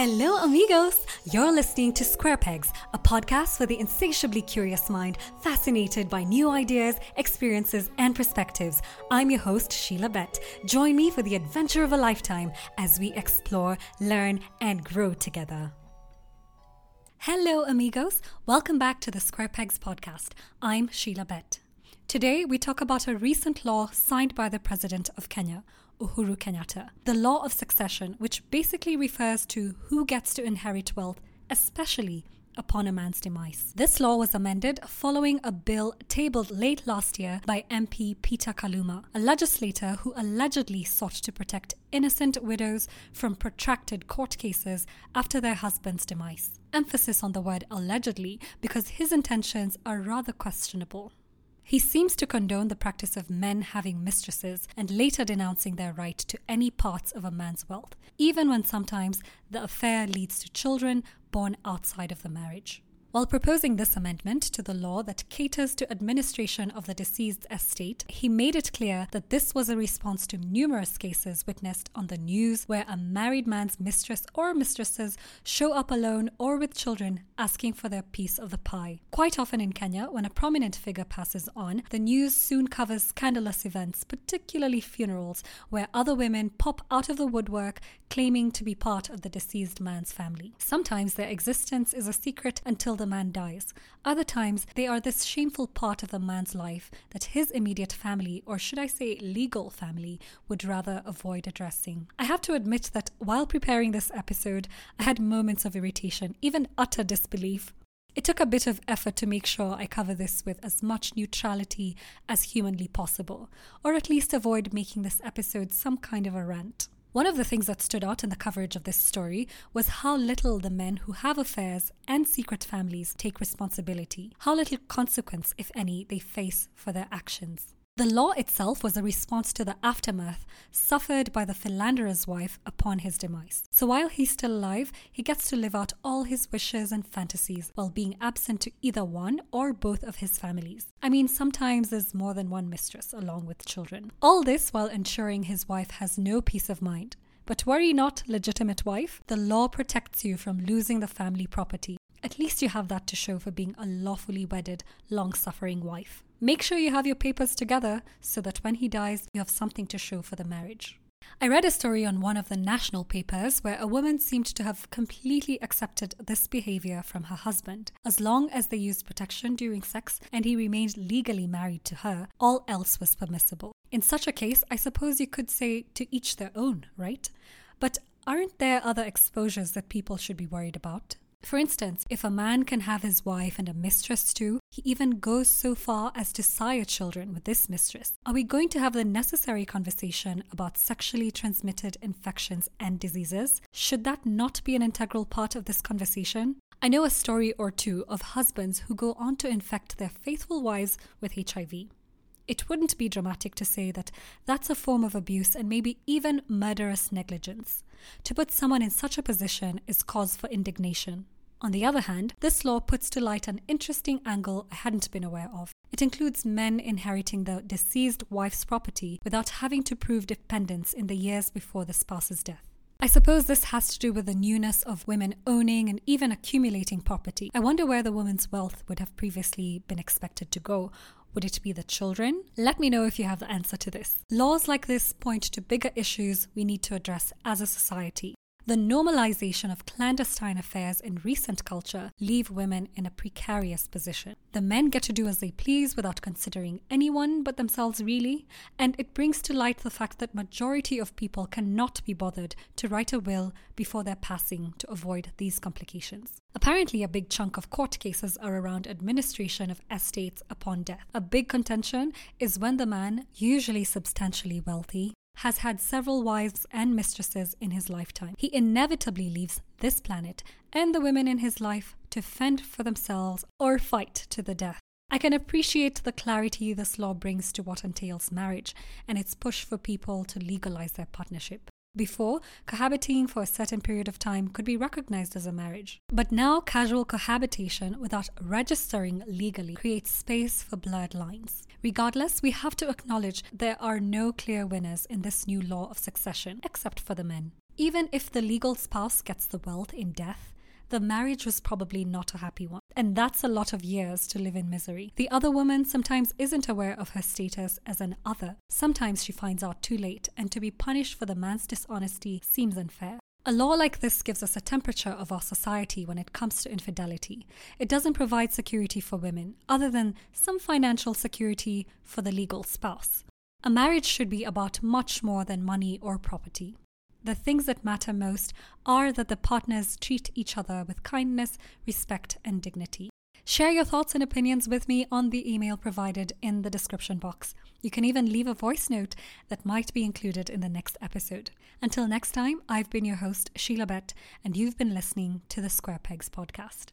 Hello, amigos! You're listening to Square Pegs, a podcast for the insatiably curious mind fascinated by new ideas, experiences, and perspectives. I'm your host, Sheila Bett. Join me for the adventure of a lifetime as we explore, learn, and grow together. Hello, amigos! Welcome back to the Square Pegs podcast. I'm Sheila Bett. Today, we talk about a recent law signed by the President of Kenya, Uhuru Kenyatta, the law of succession, which basically refers to who gets to inherit wealth, especially upon a man's demise. This law was amended following a bill tabled late last year by MP Peter Kaluma, a legislator who allegedly sought to protect innocent widows from protracted court cases after their husband's demise. Emphasis on the word allegedly because his intentions are rather questionable. He seems to condone the practice of men having mistresses and later denouncing their right to any parts of a man's wealth, even when sometimes the affair leads to children born outside of the marriage. While proposing this amendment to the law that caters to administration of the deceased's estate, he made it clear that this was a response to numerous cases witnessed on the news where a married man's mistress or mistresses show up alone or with children asking for their piece of the pie. Quite often in Kenya, when a prominent figure passes on, the news soon covers scandalous events, particularly funerals, where other women pop out of the woodwork claiming to be part of the deceased man's family. Sometimes their existence is a secret until the man dies. Other times, they are this shameful part of the man's life that his immediate family, or should I say legal family, would rather avoid addressing. I have to admit that while preparing this episode, I had moments of irritation, even utter disbelief. It took a bit of effort to make sure I cover this with as much neutrality as humanly possible, or at least avoid making this episode some kind of a rant. One of the things that stood out in the coverage of this story was how little the men who have affairs and secret families take responsibility, how little consequence, if any, they face for their actions. The law itself was a response to the aftermath suffered by the philanderer's wife upon his demise. So while he's still alive, he gets to live out all his wishes and fantasies while being absent to either one or both of his families. I mean, sometimes there's more than one mistress along with children. All this while ensuring his wife has no peace of mind. But worry not, legitimate wife, the law protects you from losing the family property. At least you have that to show for being a lawfully wedded, long suffering wife. Make sure you have your papers together so that when he dies, you have something to show for the marriage. I read a story on one of the national papers where a woman seemed to have completely accepted this behavior from her husband. As long as they used protection during sex and he remained legally married to her, all else was permissible. In such a case, I suppose you could say to each their own, right? But aren't there other exposures that people should be worried about? For instance, if a man can have his wife and a mistress too, he even goes so far as to sire children with this mistress. Are we going to have the necessary conversation about sexually transmitted infections and diseases? Should that not be an integral part of this conversation? I know a story or two of husbands who go on to infect their faithful wives with HIV. It wouldn't be dramatic to say that that's a form of abuse and maybe even murderous negligence. To put someone in such a position is cause for indignation. On the other hand, this law puts to light an interesting angle I hadn't been aware of. It includes men inheriting the deceased wife's property without having to prove dependence in the years before the spouse's death. I suppose this has to do with the newness of women owning and even accumulating property. I wonder where the woman's wealth would have previously been expected to go. Would it be the children? Let me know if you have the answer to this. Laws like this point to bigger issues we need to address as a society. The normalization of clandestine affairs in recent culture leave women in a precarious position. The men get to do as they please without considering anyone but themselves really, and it brings to light the fact that majority of people cannot be bothered to write a will before their passing to avoid these complications. Apparently, a big chunk of court cases are around administration of estates upon death. A big contention is when the man, usually substantially wealthy, has had several wives and mistresses in his lifetime. He inevitably leaves this planet and the women in his life to fend for themselves or fight to the death. I can appreciate the clarity this law brings to what entails marriage and its push for people to legalize their partnership. Before, cohabiting for a certain period of time could be recognized as a marriage. But now, casual cohabitation without registering legally creates space for blurred lines. Regardless, we have to acknowledge there are no clear winners in this new law of succession, except for the men. Even if the legal spouse gets the wealth in death, the marriage was probably not a happy one. And that's a lot of years to live in misery. The other woman sometimes isn't aware of her status as an other. Sometimes she finds out too late, and to be punished for the man's dishonesty seems unfair. A law like this gives us a temperature of our society when it comes to infidelity. It doesn't provide security for women, other than some financial security for the legal spouse. A marriage should be about much more than money or property. The things that matter most are that the partners treat each other with kindness, respect, and dignity. Share your thoughts and opinions with me on the email provided in the description box. You can even leave a voice note that might be included in the next episode. Until next time, I've been your host, Sheila Bett, and you've been listening to the Square Pegs podcast.